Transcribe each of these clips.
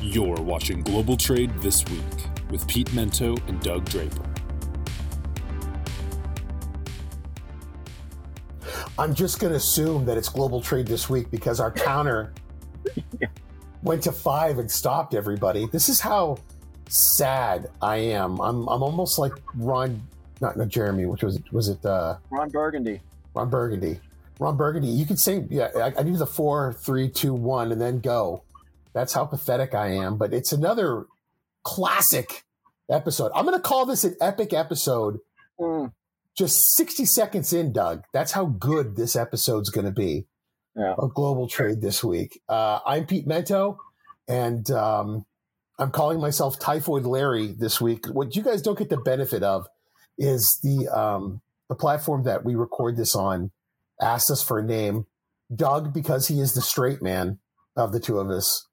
You're watching Global Trade This Week with Pete Mento and Doug Draper. I'm just going to assume that it's global trade this week because our counter went to five and stopped everybody. This is how sad I am. I'm I'm almost like Ron, not not Jeremy, which was was it uh, Ron Burgundy. Ron Burgundy. Ron Burgundy. You could say yeah. I, I need the four, three, two, one, and then go. That's how pathetic I am. But it's another classic episode. I'm going to call this an epic episode. Mm, Just 60 seconds in, Doug. That's how good this episode's going to be. yeah. of global trade this week. Uh, I'm Pete Mento, and um, I'm calling myself Typhoid Larry this week. What you guys don't get the benefit of is the um, the platform that we record this on asked us for a name. Doug, because he is the straight man of the two of us,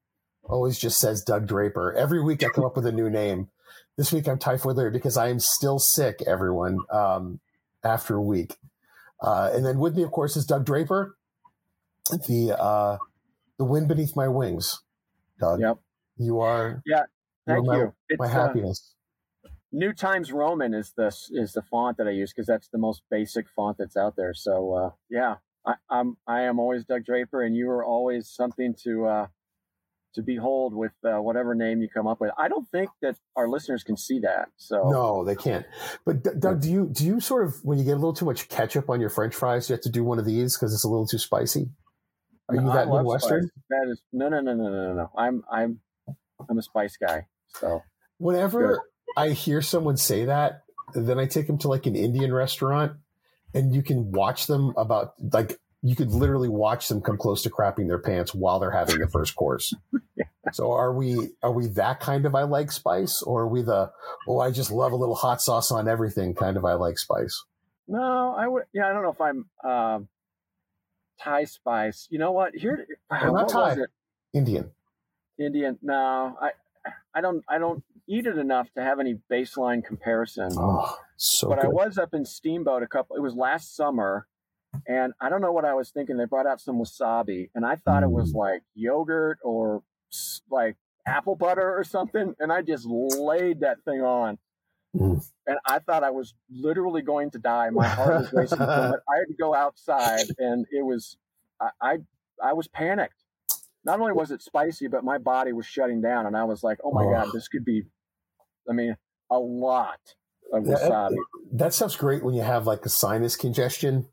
always just says Doug Draper. Every week I come up with a new name. This week I'm Typhoid Larry because I am still sick, everyone, um, after a week. Uh, and then with me, of course, is Doug Draper the uh the wind beneath my wings doug Yep. you are Yeah, Thank you're my, you. My uh, happiness New Times Roman is the is the font that I use because that's the most basic font that's out there. So uh, yeah, I, I'm I am always Doug Draper, and you are always something to uh, to behold with uh, whatever name you come up with. I don't think that our listeners can see that. So no they can't but D- doug do you do you sort of when you get a little too much ketchup on your french fries you have to do one of these because it's a little too spicy are you I that midwestern. That is no no no no no no no. I'm I'm I'm a spice guy. So whenever Good. i hear someone say that then i take them to like an indian restaurant and you can watch them about like you could literally watch them come close to crapping their pants while they're having the first course so are we are we that kind of i like spice or are we the oh i just love a little hot sauce on everything kind of i like spice no, I would. Yeah, I don't know if I'm um, Thai spice. You know what? Here, not what was Thai. it? indian Indian. No, I I don't I don't eat it enough to have any baseline comparison. oh so but I was up in Steamboat a couple. It was last summer, and I don't know what I was thinking. They brought out some wasabi, and I thought it was like yogurt or like apple butter or something, and I just laid that thing on. Mm. And I thought I was literally going to die. My heart was racing. I had to go outside, and it was I, I I was panicked. Not only was it spicy, but my body was shutting down, and I was like, "Oh my Oh. god, this could be." I mean, a lot of wasabi. that stuff's great when you have like a sinus congestion.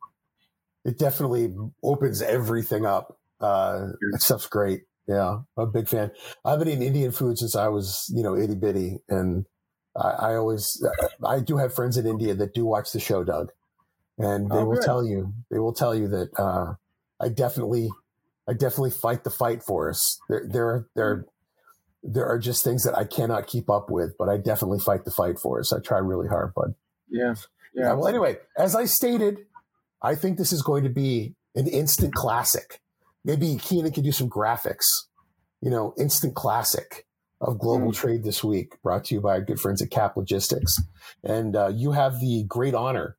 It definitely opens everything up. Uh, that stuff's great. Yeah, I'm a big fan. I've been eating Indian food since I was, you know, itty bitty, and I, I always, I do have friends in India that do watch the show, Doug, and they Oh, will good. tell you, they will tell you that uh, I definitely, I definitely fight the fight for us. There, there, there, there are just things that I cannot keep up with, but I definitely fight the fight for us. I try really hard, bud. Yeah. Yeah. Yeah. Well, anyway, as I stated, I think this is going to be an instant classic. Maybe Keenan can do some graphics. You know, instant classic of global Hmm. trade this week, brought to you by our good friends at Cap Logistics. And uh, you have the great honor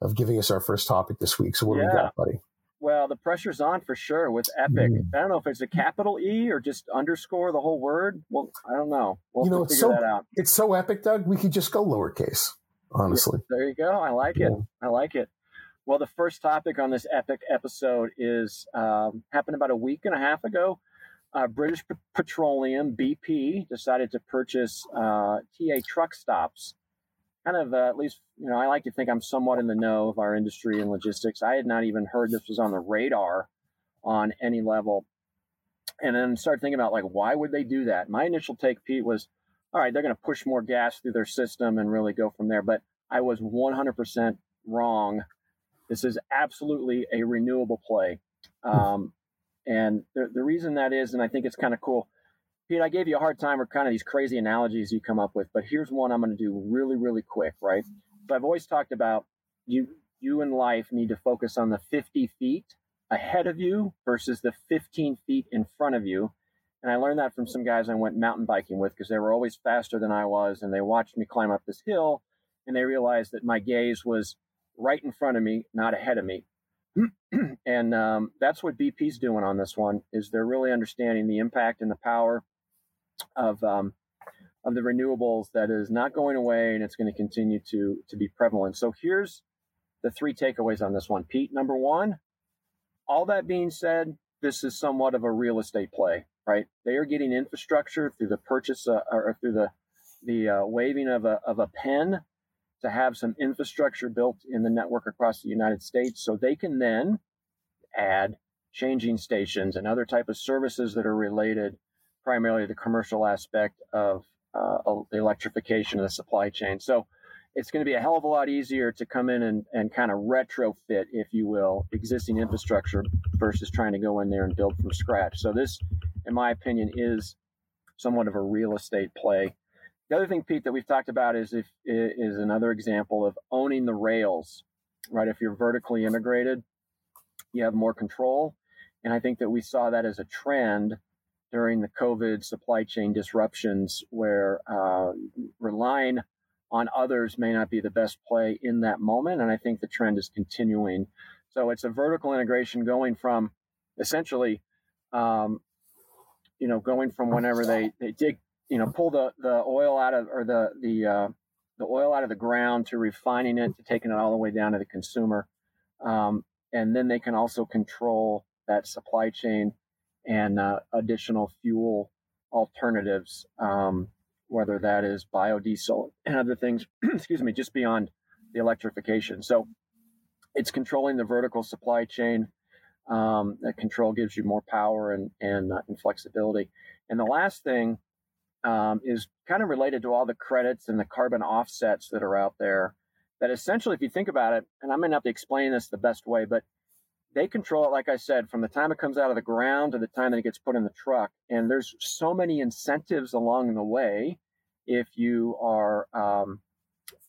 of giving us our first topic this week. So what do we got, buddy? Well, the pressure's on for sure with Epic. Mm. I don't know if it's a capital E or just underscore the whole word. Well, I don't know. We'll You know, it's figure so- that out. It's so epic, Doug. We could just go lowercase, honestly. There you go. I like it. I like it. Well, the first topic on this epic episode is um, happened about a week and a half ago. Uh, British Petroleum (BP) decided to purchase uh, TA truck stops. Kind of, uh, at least, you know, I like to think I'm somewhat in the know of our industry and logistics. I had not even heard this was on the radar on any level, and then started thinking about like why would they do that? My initial take, Pete, was, all right, they're going to push more gas through their system and really go from there. But I was 100% wrong. This is absolutely a renewable play. Um, and the, the reason that is, and I think it's kind of cool, Pete, I gave you a hard time or kind of these crazy analogies you come up with, but here's one I'm going to do really, really quick, right? So I've always talked about you, you in life need to focus on the 50 feet ahead of you versus the 15 feet in front of you. And I learned that from some guys I went mountain biking with because they were always faster than I was. And they watched me climb up this hill and they realized that my gaze was right in front of me, not ahead of me. and um, that's what BP's doing on this one is they're really understanding the impact and the power of um, of the renewables that is not going away and it's going to continue to to be prevalent. So here's the three takeaways on this one, Pete. Number one, all that being said, this is somewhat of a real estate play, right? They are getting infrastructure through the purchase uh, or through the the uh, waving of a of a pen to have some infrastructure built in the network across the United States, so they can then add changing stations and other type of services that are related primarily to the commercial aspect of uh, the electrification of the supply chain. So it's going to be a hell of a lot easier to come in and, and kind of retrofit, if you will, existing infrastructure versus trying to go in there and build from scratch. So this, in my opinion, is somewhat of a real estate play. The other thing, Pete, that we've talked about is if is another example of owning the rails, right? If you're vertically integrated, you have more control. And I think that we saw that as a trend during the COVID supply chain disruptions where uh, relying on others may not be the best play in that moment. And I think the trend is continuing. So it's a vertical integration going from essentially, um, you know, going from whenever they, they dig, you know, pull the, the oil out of, or the, the, uh, the oil out of the ground to refining it to taking it all the way down to the consumer. Um, and then they can also control that supply chain and uh, additional fuel alternatives, um, whether that is biodiesel and other things, excuse me, just beyond the electrification. So it's controlling the vertical supply chain. Um, that control gives you more power and, and, uh, and flexibility. And the last thing um, is kind of related to all the credits and the carbon offsets that are out there. That essentially, if you think about it, and I'm going to have to explain this the best way, but they control it, like I said, from the time it comes out of the ground to the time that it gets put in the truck. And there's so many incentives along the way if you are um,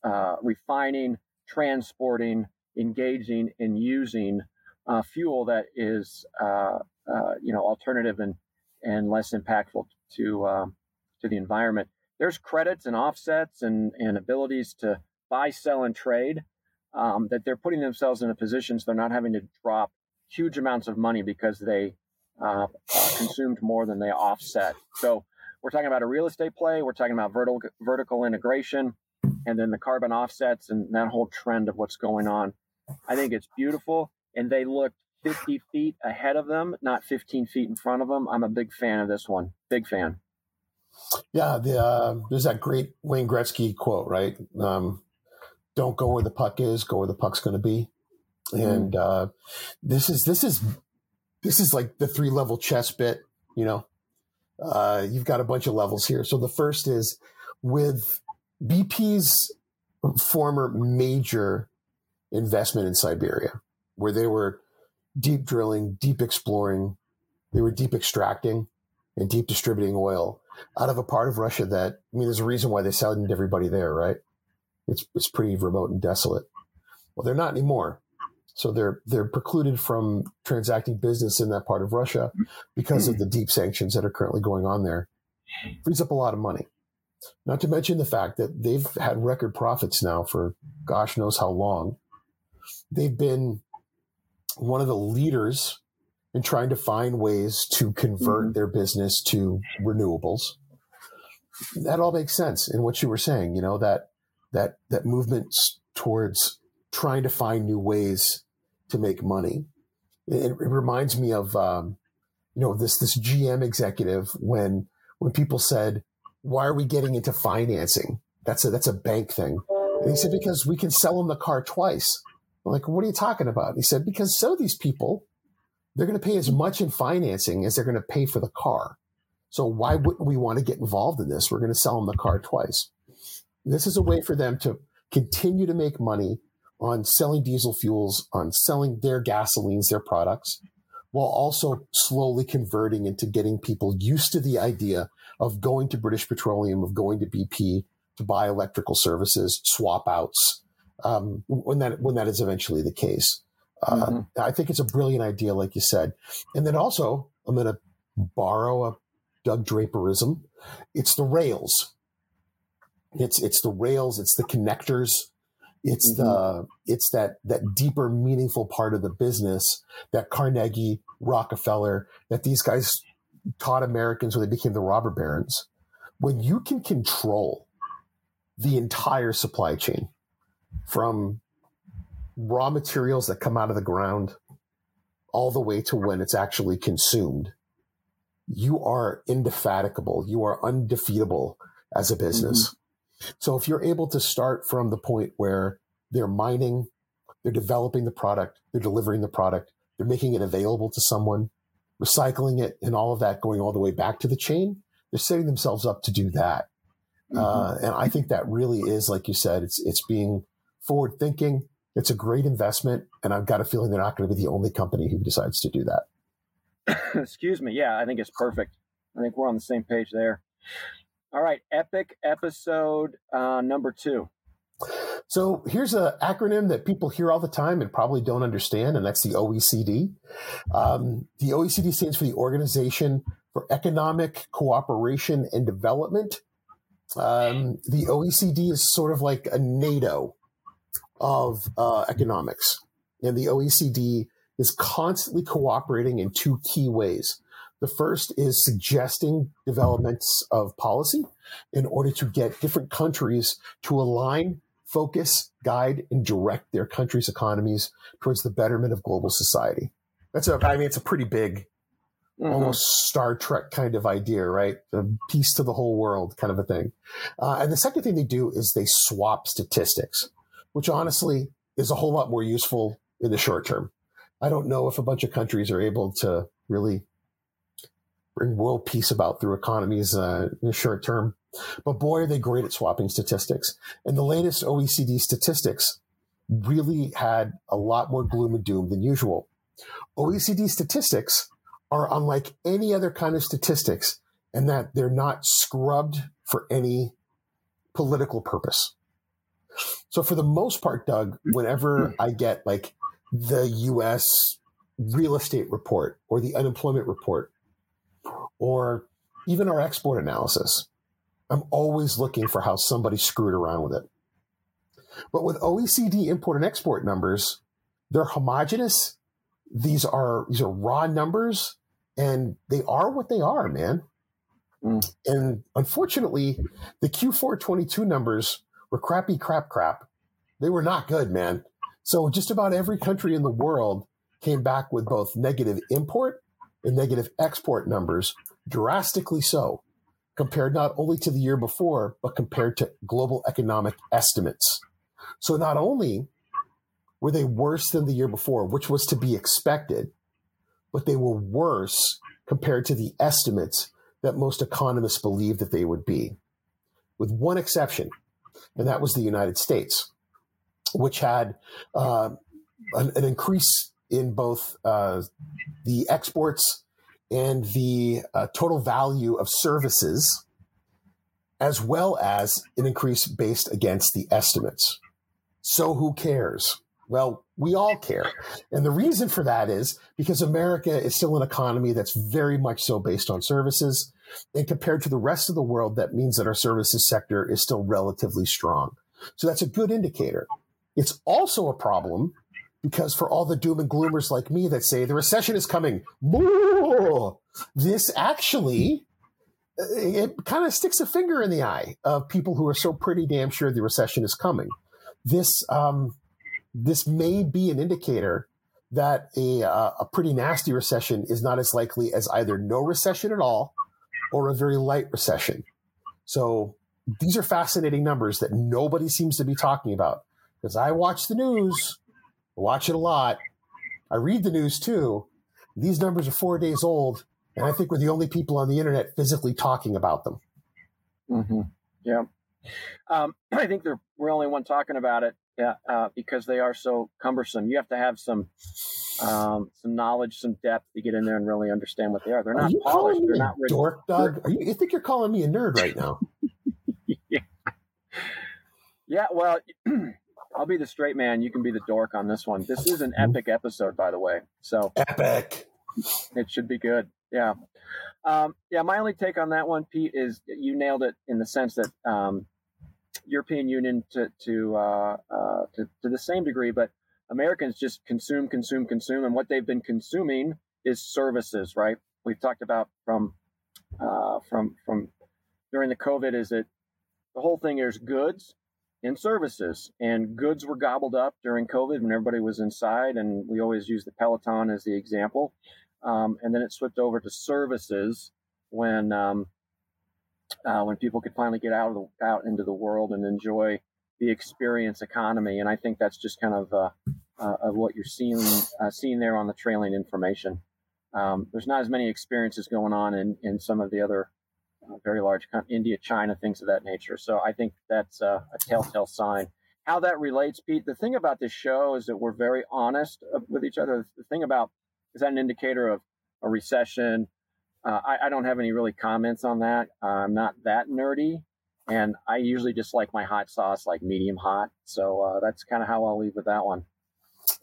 uh, refining, transporting, engaging, and using uh, fuel that is, uh, uh you know, alternative and and less impactful to um, to the environment. There's credits and offsets and and abilities to buy, sell, and trade um, that they're putting themselves in a position so they're not having to drop huge amounts of money because they uh, uh, consumed more than they offset. So we're talking about a real estate play. We're talking about vertical vertical integration, and then the carbon offsets and that whole trend of what's going on. I think it's beautiful, and they looked 50 feet ahead of them, not 15 feet in front of them. I'm a big fan of this one. Big fan. Yeah, the, uh, there's that great Wayne Gretzky quote, right? Um, don't go where the puck is, go where the puck's going to be. And mm. uh, this is this is this is like the three level chess bit. You know, uh, you've got a bunch of levels here. So the first is with BP's former major investment in Siberia, where they were deep drilling, deep exploring, they were deep extracting and deep distributing oil out of a part of Russia that I mean, there's a reason why they sent everybody there, right? It's it's pretty remote and desolate. Well, they're not anymore. So they're they're precluded from transacting business in that part of Russia because of hmm. the deep sanctions that are currently going on there. Frees up a lot of money. Not to mention the fact that they've had record profits now for gosh knows how long. They've been one of the leaders in trying to find ways to convert mm-hmm. their business to renewables. That all makes sense in what you were saying, you know, that that that movement towards trying to find new ways to make money. It, it reminds me of um, you know this this GM executive when when people said, "Why are we getting into financing?" That's a that's a bank thing. And he said, "Because we can sell them the car twice." I'm like, "What are you talking about?" He said, "Because some of these people, they're going to pay as much in financing as they're going to pay for the car. So why wouldn't we want to get involved in this? We're going to sell them the car twice." This is a way for them to continue to make money on selling diesel fuels, on selling their gasolines, their products, while also slowly converting into getting people used to the idea of going to British Petroleum, of going to BP to buy electrical services, swap outs, um, when that when that is eventually the case. Uh, mm-hmm. I think it's a brilliant idea, like you said. And then also, I'm going to borrow a Doug Draperism. It's the rails. It's it's the rails. It's the connectors. It's mm-hmm. the it's that that deeper, meaningful part of the business that Carnegie, Rockefeller, that these guys taught Americans when they became the robber barons. when you can control the entire supply chain from raw materials that come out of the ground all the way to when it's actually consumed, you are indefatigable. You are undefeatable as a business. Mm-hmm. So if you're able to start from the point where they're mining, they're developing the product, they're delivering the product, they're making it available to someone, recycling it, and all of that going all the way back to the chain, they're setting themselves up to do that. Mm-hmm. Uh, and I think that really is, like you said, it's it's being forward thinking. It's a great investment, and I've got a feeling they're not going to be the only company who decides to do that. Excuse me. Yeah, I think it's perfect. I think we're on the same page there. All right, epic episode uh, number two. So here's an acronym that people hear all the time and probably don't understand, and that's the OECD. Um, the OECD stands for the Organization for Economic Cooperation and Development. Um, the OECD is sort of like a NATO of uh, economics, and the OECD is constantly cooperating in two key ways. The first is suggesting developments of policy in order to get different countries to align focus, guide, and direct their country's economies towards the betterment of global society. That's a, I mean, it's a pretty big, mm-hmm. almost Star Trek kind of idea, right? A peace to the whole world kind of a thing. Uh, and the second thing they do is they swap statistics, which honestly is a whole lot more useful in the short term. I don't know if a bunch of countries are able to really bring world peace about through economies uh, in the short term. But boy, are they great at swapping statistics. And the latest OECD statistics really had a lot more gloom and doom than usual. OECD statistics are unlike any other kind of statistics in that they're not scrubbed for any political purpose. So for the most part, Doug, whenever I get like the US real estate report or the unemployment report or even our export analysis, I'm always looking for how somebody screwed around with it. But with OECD import and export numbers, they're homogenous. These are these are raw numbers, and they are what they are, man. Mm. And unfortunately, the Q4 22 numbers were crappy, crap, crap. They were not good, man. So just about every country in the world came back with both negative import and negative export numbers, drastically so compared not only to the year before, but compared to global economic estimates. So not only were they worse than the year before, which was to be expected, but they were worse compared to the estimates that most economists believed that they would be, with one exception, and that was the United States, which had uh, an, an, increase in both uh, the exports and the uh, total value of services, as well as an increase based against the estimates. So who cares? Well, we all care. And the reason for that is because America is still an economy that's very much so based on services. And compared to the rest of the world, that means that our services sector is still relatively strong. So that's a good indicator. It's also a problem because for all the doom and gloomers like me that say the recession is coming, this actually it kind of sticks a finger in the eye of people who are so pretty damn sure the recession is coming. This um, this may be an indicator that a uh, a pretty nasty recession is not as likely as either no recession at all or a very light recession. So these are fascinating numbers that nobody seems to be talking about because I watch the news watch it a lot. I read the news too. These numbers are four days old, and I think we're the only people on the internet physically talking about them. Mm-hmm. Yeah. Um, I think we're only one talking about it yeah, uh, because they are so cumbersome. You have to have some um, some knowledge, some depth to get in there and really understand what they are. They're not are polished. They're not dork, Doug. Are you, you think you're calling me a nerd right now? yeah. yeah. Well, I'll be the straight man. You can be the dork on this one. This is an epic episode, by the way. So epic. It should be good. Yeah. Um, yeah. My only take on that one, Pete, is you nailed it in the sense that um, European Union to to, uh, uh, to to the same degree, but Americans just consume, consume, consume, and what they've been consuming is services. Right. We've talked about from uh, from from during the COVID is that the whole thing is goods and services, and goods were gobbled up during COVID when everybody was inside, and we always use the Peloton as the example. Um, and then it slipped over to services when um, uh, when people could finally get out of the, out into the world and enjoy the experience economy. And I think that's just kind of uh, uh, of what you're seeing uh, seeing there on the trailing information. Um, there's not as many experiences going on in, in some of the other uh, very large India, China, things of that nature. So I think that's a telltale sign. How that relates, Pete. The thing about this show is that we're very honest with each other. The thing about is that an indicator of a recession? Uh, I, I, don't have any really comments on that. I'm not that nerdy, and I usually just like my hot sauce like medium hot. So uh, that's kind of how I'll leave with that one.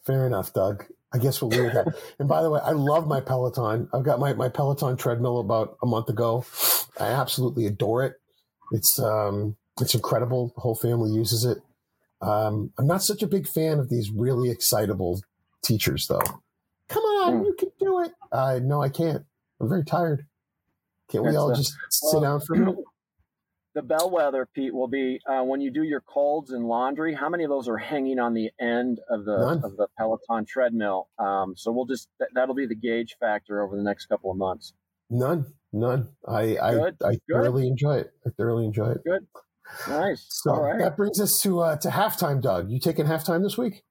Fair enough, Doug. I guess we'll leave that. and by the way, I love my Peloton. I've got my, my Peloton treadmill about a month ago. I absolutely adore it. It's um, it's incredible. The whole family uses it. Um, I'm not such a big fan of these really excitable teachers, though. Come on, mm. you can do it. Uh, no, I can't. I'm very tired. Can't That's we all the, just sit down for a minute? The bellwether, Pete, will be uh, when you do your colds and laundry. How many of those are hanging on the end of the None. of the Peloton treadmill? Um, so we'll just that'll be the gauge factor over the next couple of months. None, none. I I, Good. I thoroughly enjoy it. I thoroughly enjoy it. Good, nice. So All right. that brings us to uh, to halftime, Doug. You taking halftime this week?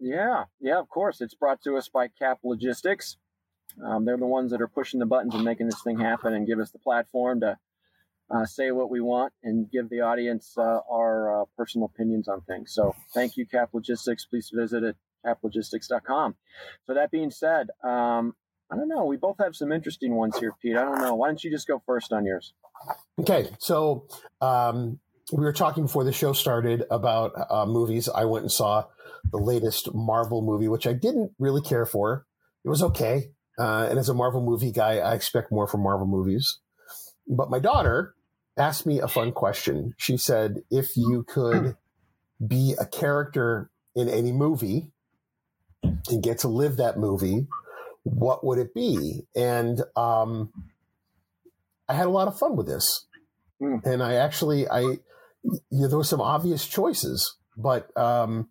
Yeah, yeah, of course. It's brought to us by Cap Logistics. Um, they're the ones that are pushing the buttons and making this thing happen and give us the platform to uh, say what we want and give the audience uh, our uh, personal opinions on things. So thank you, Cap Logistics. Please visit at caplogistics.com. So that being said, um, I don't know. We both have some interesting ones here, Pete. I don't know. Why don't you just go first on yours? Okay. So um, we were talking before the show started about uh, movies. I went and saw the latest Marvel movie, which I didn't really care for. It was okay. Uh, and as a Marvel movie guy, I expect more from Marvel movies. But my daughter asked me a fun question. She said, if you could be a character in any movie and get to live that movie, what would it be? And um, I had a lot of fun with this. Mm. And I actually, I, you know, there were some obvious choices, but um,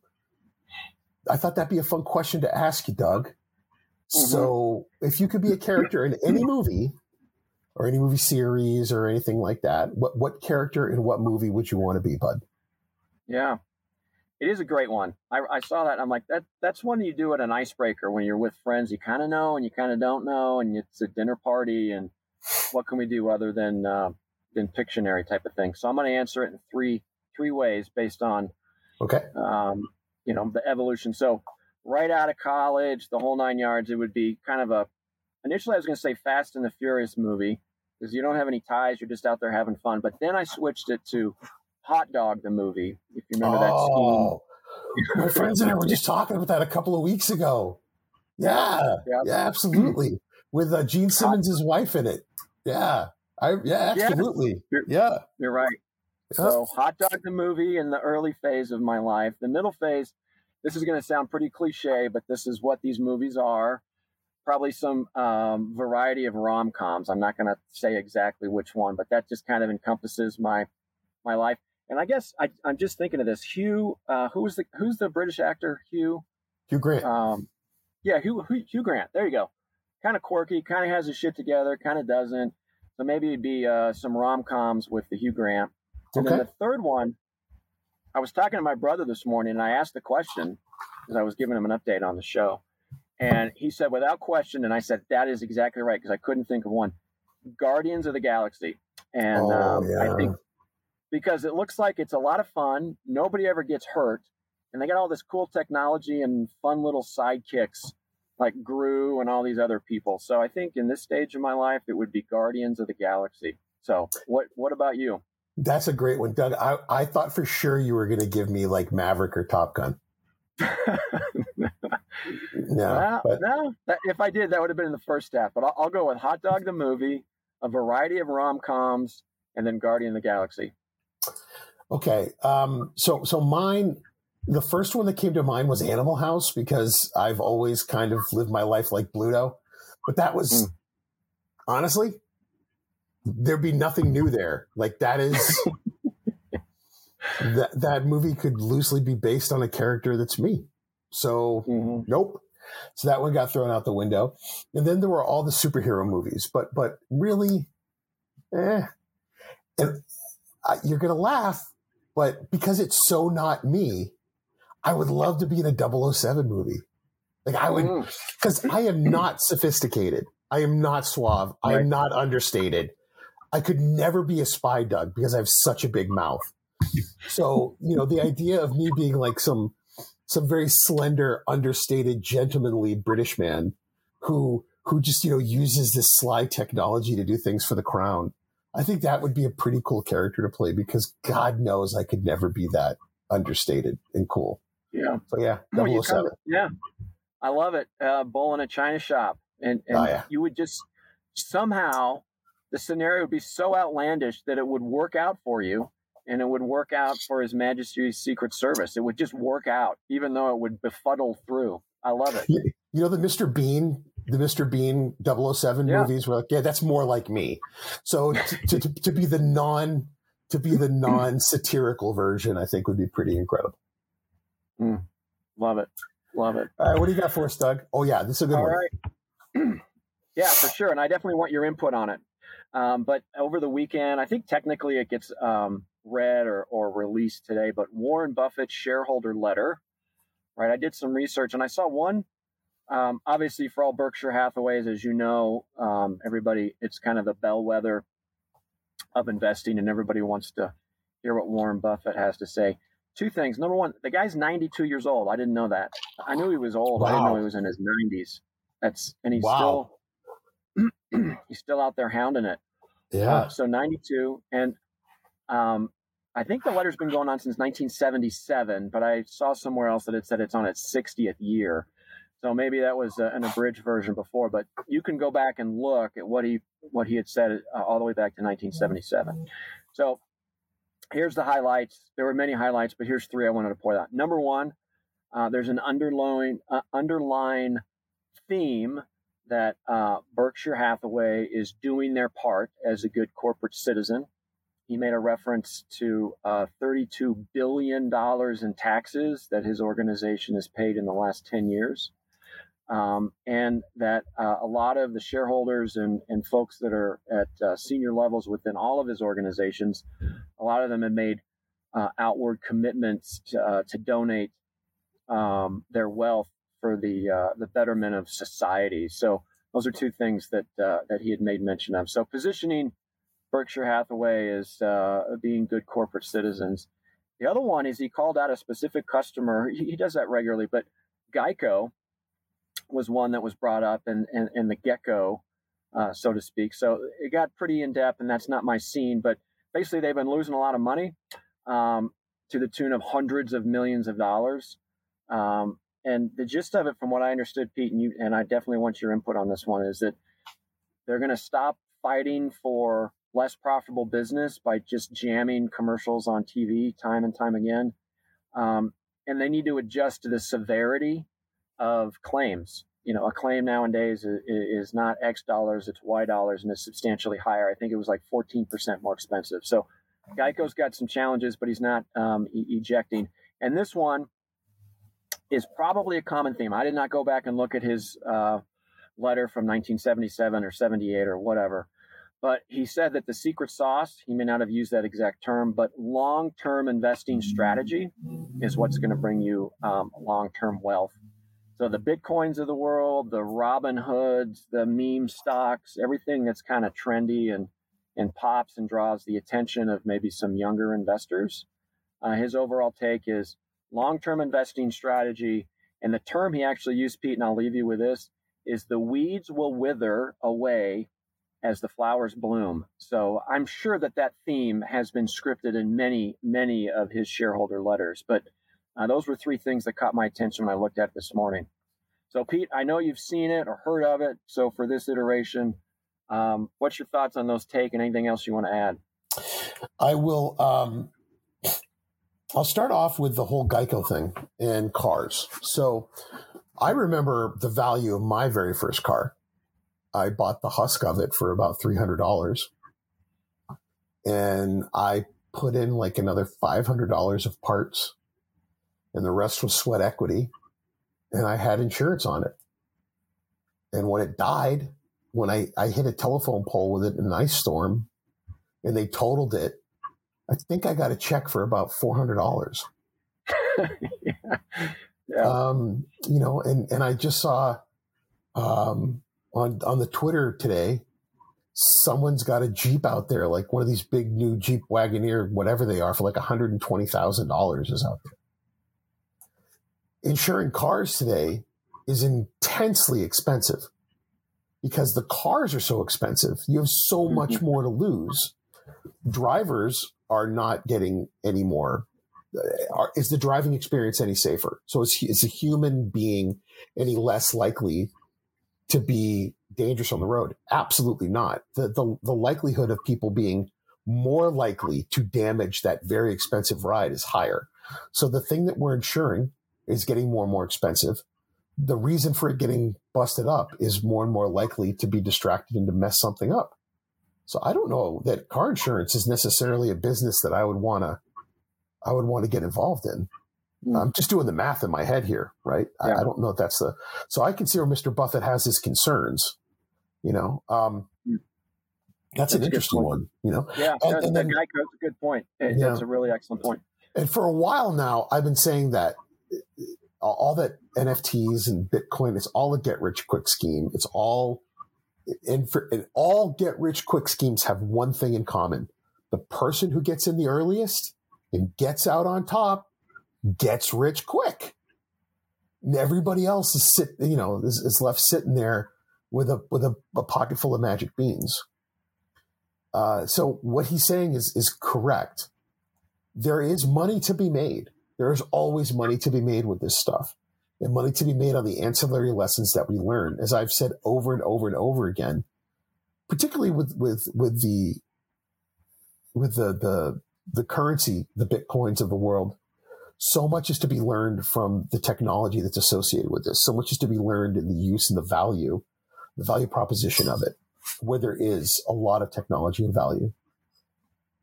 I thought that'd be a fun question to ask you, Doug. Mm-hmm. So if you could be a character in any movie or any movie series or anything like that, what what character in what movie would you want to be, Bud? Yeah, it is a great one. I, I saw that. I'm like that. That's one you do at an icebreaker when you're with friends. You kind of know and you kind of don't know, and it's a dinner party. And what can we do other than uh, than Pictionary type of thing? So I'm going to answer it in three three ways based on okay, um, you know, the evolution. So right out of college, the whole nine yards, it would be kind of a initially I was going to say Fast and the Furious movie because you don't have any ties, you're just out there having fun. But then I switched it to Hot Dog the movie, if you remember that oh, scene. My friends and I were just talking about that a couple of weeks ago. Yeah, yeah, yeah absolutely. With uh, Gene Simmons' wife in it. Yeah, I yeah, absolutely. You're, yeah, you're right. So, Hot Dog the movie in the early phase of my life. The middle phase, this is going to sound pretty cliche, but this is what these movies are. Probably some um, variety of rom coms. I'm not going to say exactly which one, but that just kind of encompasses my my life. And I guess I, am just thinking of this. Hugh, uh, who was the who's the British actor? Hugh. Hugh Grant. Um, yeah, Hugh, Hugh, Hugh Grant. There you go. Kind of quirky. Kind of has his shit together. Kind of doesn't. So maybe it'd be uh, some rom coms with the Hugh Grant. And okay. then the third one, I was talking to my brother this morning and I asked the question because I was giving him an update on the show. And he said, without question, and I said, that is exactly right because I couldn't think of one Guardians of the Galaxy. And oh, um, yeah. I think because it looks like it's a lot of fun, nobody ever gets hurt, and they got all this cool technology and fun little sidekicks like Groot and all these other people. So I think in this stage of my life, it would be Guardians of the Galaxy. So what what about you? That's a great one, Doug. I, I thought for sure you were going to give me like Maverick or Top Gun. no, well, but... no. If I did, that would have been in the first step. But I'll, I'll go with Hot Dog the movie, a variety of rom coms, and then Guardian of the Galaxy. Okay, um, so so mine, the first one that came to mind was Animal House because I've always kind of lived my life like Bluto, but that was mm. honestly there'd be nothing new there. Like that is that that movie could loosely be based on a character that's me. So mm-hmm. nope. So that one got thrown out the window. And then there were all the superhero movies, but but really, eh. And I, you're gonna laugh, but because it's so not me, I would love to be in a 007 movie. Like I would, because mm. I am not sophisticated. I am not suave. I am not understated. I could never be a spy, Doug, because I have such a big mouth. So, you know, the idea of me being like some some very slender, understated, gentlemanly British man who who just, you know, uses this sly technology to do things for the crown. I think that would be a pretty cool character to play because God knows I could never be that understated and cool. Yeah. So yeah, 007. yeah. I love it. Uh, bull in a china shop. And, and oh, yeah. you would just somehow the scenario would be so outlandish that it would work out for you and it would work out for His Majesty's Secret Service. It would just work out, even though it would befuddle through. I love it. You, know, the Mr. Bean, the Mr. Bean 007 yeah. movies were like, yeah, that's more like me. So to, to, to be the non, to be the non satirical version, I think would be pretty incredible. Mm, love it. Love it. All right. What do you got for us, Doug? Oh, yeah, this is a good All one. Right. yeah, for sure. And I definitely want your input on it. Um, but over the weekend, I think technically it gets um, read or, or released today, but Warren Buffett's shareholder letter, right? I did some research and I saw one. Um, obviously, for all Berkshire Hathaways, as you know, um, everybody, it's kind of the bellwether of investing, and everybody wants to hear what Warren Buffett has to say. Two things. Number one, the guy's 92 years old. I didn't know that. I knew he was old. Wow. I didn't know he was in his 90s. That's and he's wow. still he's still out there hounding it. Yeah. Uh, so 92, and um, I think the letter's been going on since 1977, but I saw somewhere else that it said it's on its 60th year. So maybe that was a, an abridged version before, but you can go back and look at what he what he had said uh, all the way back to 1977. So here's the highlights. There were many highlights, but here's three I wanted to point out. Number one, uh, there's an underlying uh, underline theme that uh, Berkshire Hathaway is doing their part as a good corporate citizen. He made a reference to uh, $32 billion in taxes that his organization has paid in the last 10 years. Um, and that uh, a lot of the shareholders and, and folks that are at uh, senior levels within all of his organizations, a lot of them have made uh, outward commitments to, uh, to donate um, their wealth for the uh, the betterment of society. So those are two things that uh, that he had made mention of. So positioning Berkshire Hathaway as uh, being good corporate citizens. The other one is he called out a specific customer. He, he does that regularly, but Geico was one that was brought up, and and, the gecko, uh, so to speak. So it got pretty in depth, and that's not my scene. But basically, they've been losing a lot of money um, to the tune of hundreds of millions of dollars. Um, and the gist of it, from what I understood, Pete, and you, and I definitely want your input on this one, is that they're going to stop fighting for less profitable business by just jamming commercials on TV time and time again. Um, and they need to adjust to the severity of claims. You know, a claim nowadays is, is not X dollars, it's Y dollars, and it's substantially higher. I think it was like 14% more expensive. So Geico's got some challenges, but he's not um, e- ejecting. And this one is probably a common theme. I did not go back and look at his uh, letter from 1977 or 78 or whatever. But he said that the secret sauce, he may not have used that exact term, but long term investing strategy is what's going to bring you um, long term wealth. So the Bitcoins of the world, the Robin Hoods, the meme stocks, everything that's kind of trendy and, and pops and draws the attention of maybe some younger investors. Uh, his overall take is long term investing strategy. And the term he actually used, Pete, and I'll leave you with this, is the weeds will wither away as the flowers bloom. So I'm sure that that theme has been scripted in many, many of his shareholder letters. But uh, those were three things that caught my attention when I looked at it this morning. So, Pete, I know you've seen it or heard of it. So, for this iteration, um, what's your thoughts on those take and anything else you want to add? I will. Um, I'll start off with the whole Geico thing and cars. So, I remember the value of my very first car I bought the husk of it for about three hundred dollars, and I put in like another five hundred dollars of parts, and the rest was sweat equity, and I had insurance on it. And when it died, when I, I hit a telephone pole with it in an ice storm, and they totaled it, I think I got a check for about four hundred dollars. yeah. yeah. Um, you know, and and I just saw um, on on the Twitter today, someone's got a Jeep out there, like one of these big new Jeep Wagoneer, whatever they are, for like hundred and twenty thousand dollars is out there. Insuring cars today is intensely expensive because the cars are so expensive. You have so much more to lose. Drivers are not getting any more. Uh, are, is the driving experience any safer? So is, is a human being any less likely to be dangerous on the road? Absolutely not. The, the, the likelihood of people being more likely to damage that very expensive ride is higher. So the thing that we're insuring is getting more and more expensive. The reason for it getting busted up is more and more likely to be distracted and to mess something up. So I don't know that car insurance is necessarily a business that I would want to I would want to get involved in. Mm. I'm just doing the math in my head here, right? Yeah. I, I, don't know if that's the so I can see where Mr. Buffett has his concerns. You know, um, mm. that's, that's, an interesting one. You know, yeah, and, and then, that's a good point. It, yeah. That's a really excellent point. And for a while now, I've been saying that all that NFTs and Bitcoin, it's all a get rich quick scheme. It's all, and, for, and all get rich quick schemes have one thing in common. The person who gets in the earliest and gets out on top gets rich quick. Everybody else is sit, you know, is, is left sitting there with a with a, a pocket full of magic beans. Uh, so what he's saying is is correct. There is money to be made there is always money to be made with this stuff and money to be made on the ancillary lessons that we learn. As I've said over and over and over again, particularly with, with, with the, with the, the, the currency, the Bitcoins of the world, so much is to be learned from the technology that's associated with this. So much is to be learned in the use and the value, the value proposition of it, where there is a lot of technology and value.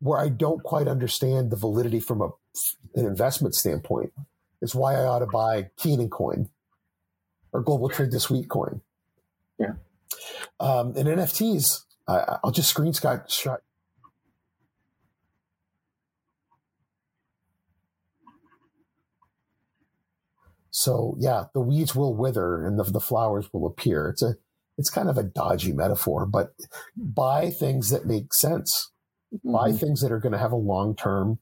Where I don't quite understand the validity from a an investment standpoint is why I ought to buy Keenan coin or Global Trade This Week coin. Yeah. Um, and NFTs, I, I'll just screenshot shot. So yeah, the weeds will wither and the, the flowers will appear. It's a, it's kind of a dodgy metaphor, but buy things that make sense. Mm-hmm. Buy things that are going to have a long term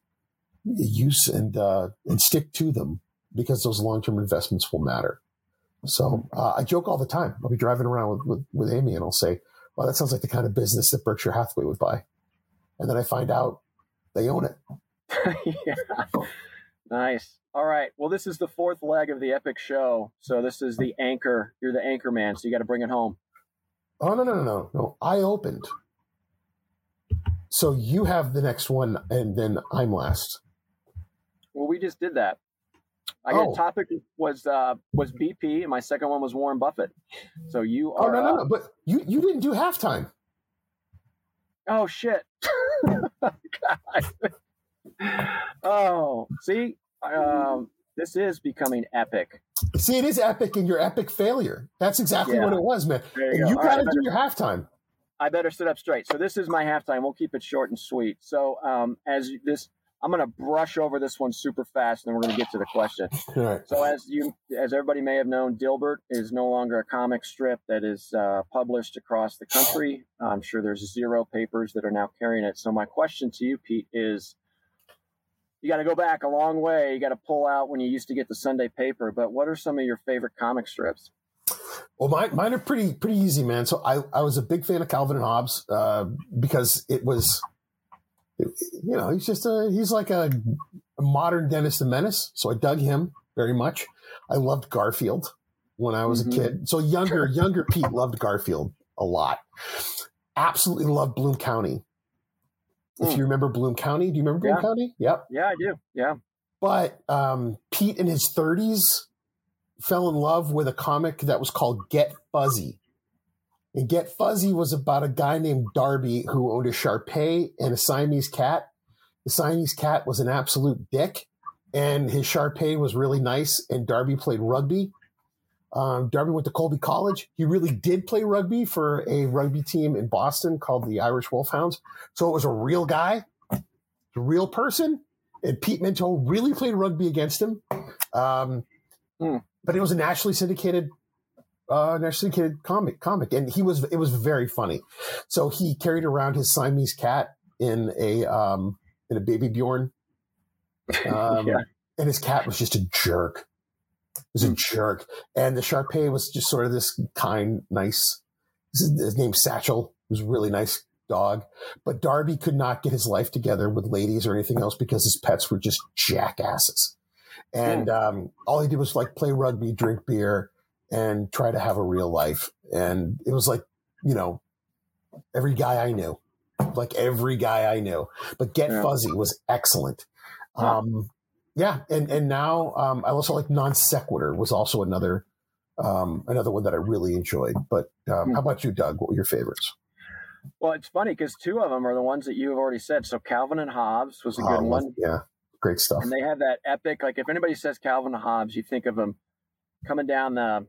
use and uh, and stick to them because those long term investments will matter. So uh, I joke all the time. I'll be driving around with, with, with Amy and I'll say, "Well, that sounds like the kind of business that Berkshire Hathaway would buy," and then I find out they own it. yeah. Nice. All right. Well, this is the fourth leg of the epic show. So this is the anchor. You're the anchor man. So you got to bring it home. Oh no no no no no! I opened. So you have the next one, and then I'm last. Well, we just did that. I oh. topic was uh, was BP, and my second one was Warren Buffett. So you are. Oh no no no! But you you didn't do halftime. Oh shit! oh, see, um, this is becoming epic. See, it is epic, and your epic failure. That's exactly yeah. what it was, man. You, and you got to do your halftime. I better sit up straight. So this is my halftime. We'll keep it short and sweet. So um, as this I'm going to brush over this one super fast, and then we're going to get to the question. So, as you, as everybody may have known, Dilbert is no longer a comic strip that is uh, published across the country. I'm sure there's zero papers that are now carrying it. So, my question to you, Pete, is: You got to go back a long way. You got to pull out when you used to get the Sunday paper. But what are some of your favorite comic strips? Well, mine, mine are pretty pretty easy, man. So I, I was a big fan of Calvin and Hobbes uh, because it was you know, he's just a he's like a, a modern Dennis the Menace. So I dug him very much. I loved Garfield when I was mm-hmm. a kid. So younger younger Pete loved Garfield a lot. Absolutely loved Bloom County. Mm. If you remember Bloom County, do you remember Bloom yeah. County? Yep. Yeah, I do. Yeah. But um, Pete in his 30s fell in love with a comic that was called Get Fuzzy. And Get Fuzzy was about a guy named Darby who owned a Shar Pei and a Siamese cat. The Siamese cat was an absolute dick, and his Shar Pei was really nice. And Darby played rugby. Um, Darby went to Colby College. He really did play rugby for a rugby team in Boston called the Irish Wolfhounds. So it was a real guy, a real person. And Pete Mento really played rugby against him. Um, Hmm. But it was a nationally syndicated uh, nationally syndicated comic comic, and he was it was very funny. So he carried around his Siamese cat in a um, in a baby Bjorn, um, Yeah. and his cat was just a jerk. It was a Hmm. jerk, and the Shar Pei was just sort of this kind, nice. His, name's Satchel. He was a really nice dog, but Darby could not get his life together with ladies or anything else because his pets were just jackasses. And um, all he did was like play rugby, drink beer, and try to have a real life. And it was like, you know, every guy I knew, like every guy I knew. But Get Yeah. Fuzzy was excellent. Wow. Um, yeah, and and now um, I also like Non Sequitur was also another um, another one that I really enjoyed. But um, Hmm. how about you, Doug? What were your favorites? Well, it's funny because two of them are the ones that you have already said. So Calvin and Hobbes was a good Um, one. Yeah, great stuff. and they have that epic like if anybody says calvin and hobbes you think of them coming down the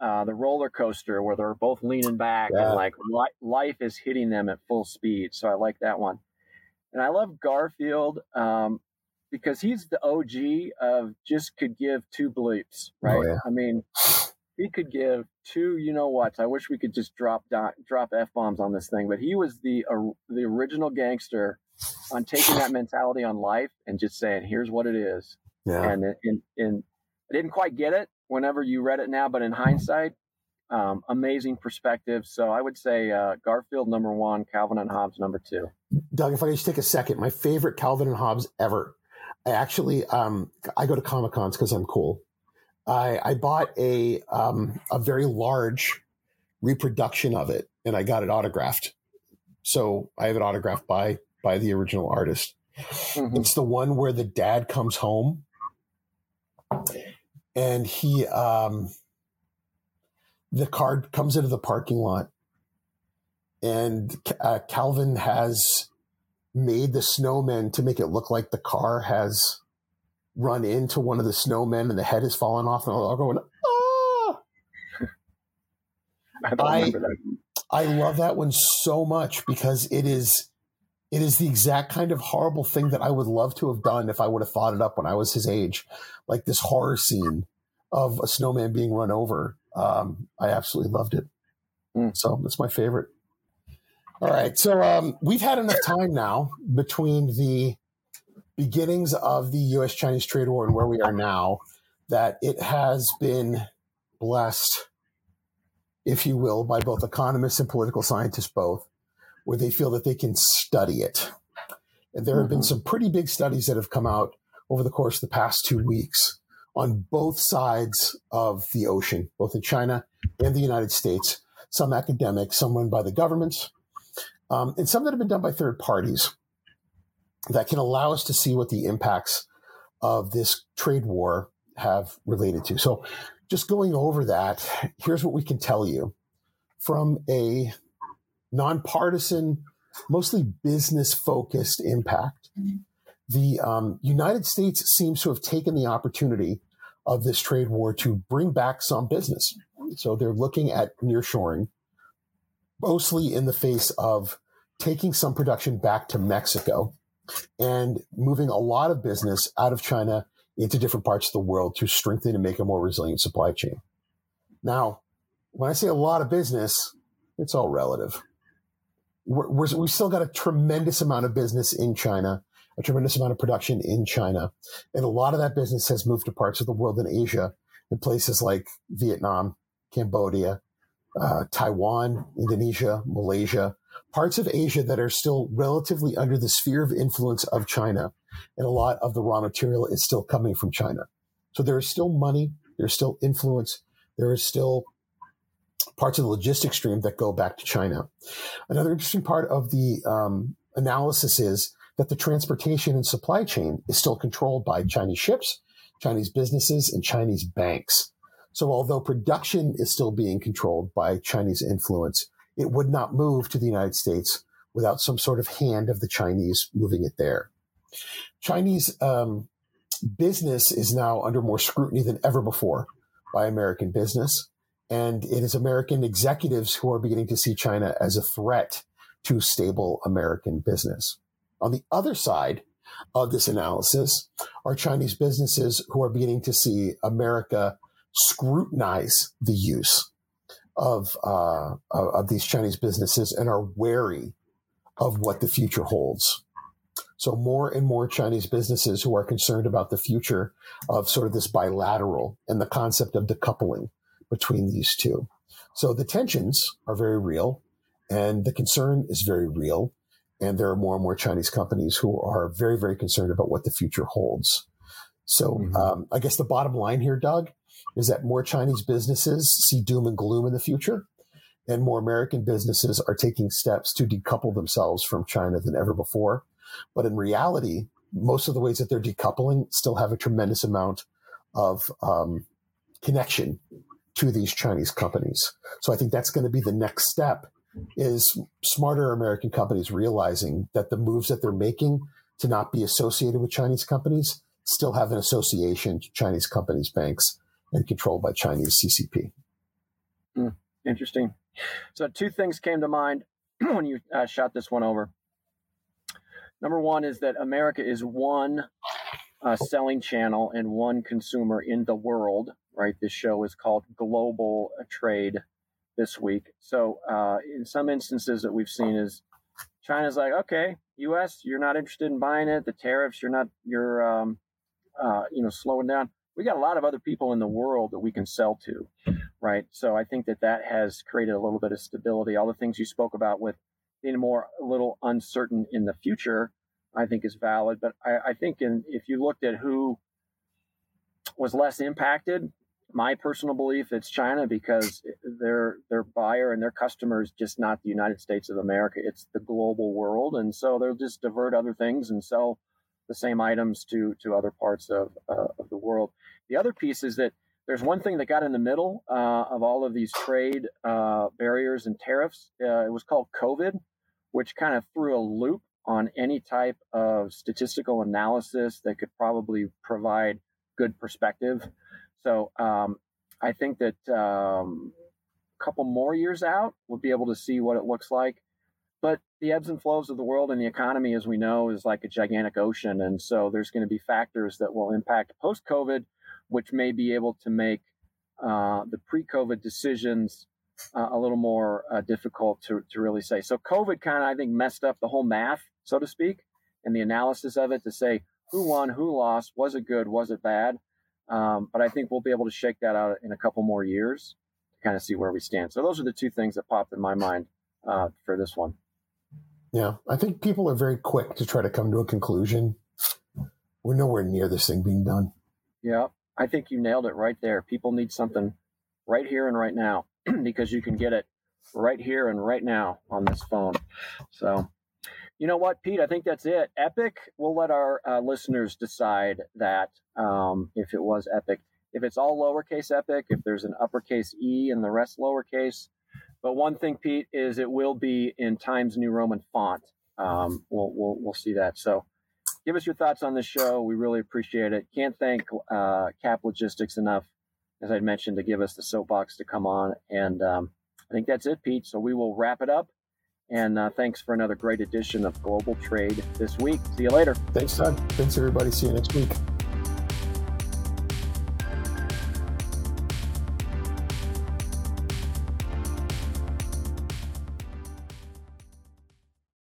uh, the roller coaster where they're both leaning back Yeah. and like li- life is hitting them at full speed so i like that one and i love garfield um, because he's the og of just could give two bleeps right Oh, yeah. i mean he could give two you know what i wish we could just drop do- drop f-bombs on this thing but he was the uh, the original gangster on taking that mentality on life and just saying, "Here's what it is." Yeah, And in, in, I didn't quite get it whenever you read it now, but in hindsight, um, amazing perspective. So I would say uh, Garfield number one, Calvin and Hobbes number two. Doug, if I could just take a second, my favorite Calvin and Hobbes ever. I actually, um, I go to Comic Cons because I'm cool. I, I bought a um, a very large reproduction of it, and I got it autographed. So I have it autographed by by the original artist. Mhm. It's the one where the dad comes home, and he um, the car comes into the parking lot, and uh, Calvin has made the snowman to make it look like the car has run into one of the snowmen and the head has fallen off and all going ah! I I- i love that one so much because it is it is the exact kind of horrible thing that i would love to have done if i would have thought it up when i was his age like this horror scene of a snowman being run over um, i absolutely loved it Mm. so that's my favorite all right so um, we've had enough time now between the beginnings of the U.S. Chinese trade war and where we are now, that it has been blessed, if you will, by both economists and political scientists both, where they feel that they can study it. And there have been Mhm. some pretty big studies that have come out over the course of the past two weeks on both sides of the ocean, both in China and the United States. Some academic, some run by the governments, um, and some that have been done by third parties that can allow us to see what the impacts of this trade war have related to. So, just going over that, here's what we can tell you from a nonpartisan, mostly business focused impact. The um, United States seems to have taken the opportunity of this trade war to bring back some business. So, they're looking at nearshoring, mostly in the face of taking some production back to Mexico and moving a lot of business out of China into different parts of the world to strengthen and make a more resilient supply chain. Now, when I say a lot of business, it's all relative. We're, we're, we've still got a tremendous amount of business in China, a tremendous amount of production in China. And a lot of that business has moved to parts of the world in Asia, in places like Vietnam, Cambodia, uh, Taiwan, Indonesia, Malaysia, parts of Asia that are still relatively under the sphere of influence of China. And a lot of the raw material is still coming from China. So there is still money, there's still influence, there is still parts of the logistics stream that go back to China. Another interesting part of the um, analysis is that the transportation and supply chain is still controlled by Chinese ships, Chinese businesses, and Chinese banks. So although production is still being controlled by Chinese influence, it would not move to the United States without some sort of hand of the Chinese moving it there. Chinese um, business is now under more scrutiny than ever before by American business. And it is American executives who are beginning to see China as a threat to stable American business. On the other side of this analysis are Chinese businesses who are beginning to see America scrutinize the use of, uh, of these Chinese businesses and are wary of what the future holds. So more and more Chinese businesses who are concerned about the future of sort of this bilateral and the concept of decoupling between these two. So the tensions are very real and the concern is very real. And there are more and more Chinese companies who are very, very concerned about what the future holds. So mm-hmm. um, I guess the bottom line here, Doug, is that more Chinese businesses see doom and gloom in the future, and more American businesses are taking steps to decouple themselves from China than ever before. But in reality, most of the ways that they're decoupling still have a tremendous amount of um, connection to these Chinese companies. So I think that's going to be the next step is smarter American companies realizing that the moves that they're making to not be associated with Chinese companies still have an association to Chinese companies, banks, and controlled by Chinese CCP. Mm, interesting. So two things came to mind when you uh, shot this one over. Number one is that America is one uh, selling channel and one consumer in the world, right? This show is called Global Trade this week. So, uh, in some instances that we've seen is China's like, okay, U.S., you're not interested in buying it. The tariffs, you're not, you're, um, uh, you know, slowing down. We got a lot of other people in the world that we can sell to, right? So I think that that has created a little bit of stability. All the things you spoke about with being more a little uncertain in the future, I think is valid. But I, I think in, if you looked at who was less impacted, my personal belief it's China because their their buyer and their customer is just not the United States of America. It's the global world, and so they'll just divert other things and sell the same items to to other parts of uh, of the world. The other piece is that there's one thing that got in the middle uh, of all of these trade uh, barriers and tariffs. Uh, it was called COVID, which kind of threw a loop on any type of statistical analysis that could probably provide good perspective. So um, I think that um, a couple more years out, we'll be able to see what it looks like. But the ebbs and flows of the world and the economy, as we know, is like a gigantic ocean. And so there's going to be factors that will impact post COVID, which may be able to make uh, the pre COVID decisions uh, a little more uh, difficult to, to really say. So COVID kind of, I think, messed up the whole math, so to speak, and the analysis of it to say who won, who lost, was it good, was it bad. Um, but I think we'll be able to shake that out in a couple more years to kind of see where we stand. So those are the two things that popped in my mind uh, for this one. Yeah, I think people are very quick to try to come to a conclusion. We're nowhere near this thing being done. Yeah, I think you nailed it right there. People need something right here and right now because you can get it right here and right now on this phone. So, you know what, Pete? I think that's it. Epic. We'll let our uh, listeners decide that um, if it was Epic. If it's all lowercase Epic, if there's an uppercase E and the rest lowercase. But one thing, Pete, is it will be in Times New Roman font. Um, we'll, we'll we'll see that. So, give us your thoughts on this show. We really appreciate it. Can't thank uh, Cap Logistics enough, as I mentioned, to give us the soapbox to come on. And um, I think that's it, Pete. So we will wrap it up. And uh, thanks for another great edition of Global Trade this week. See you later. Thanks, Doug. Thanks, everybody. See you next week.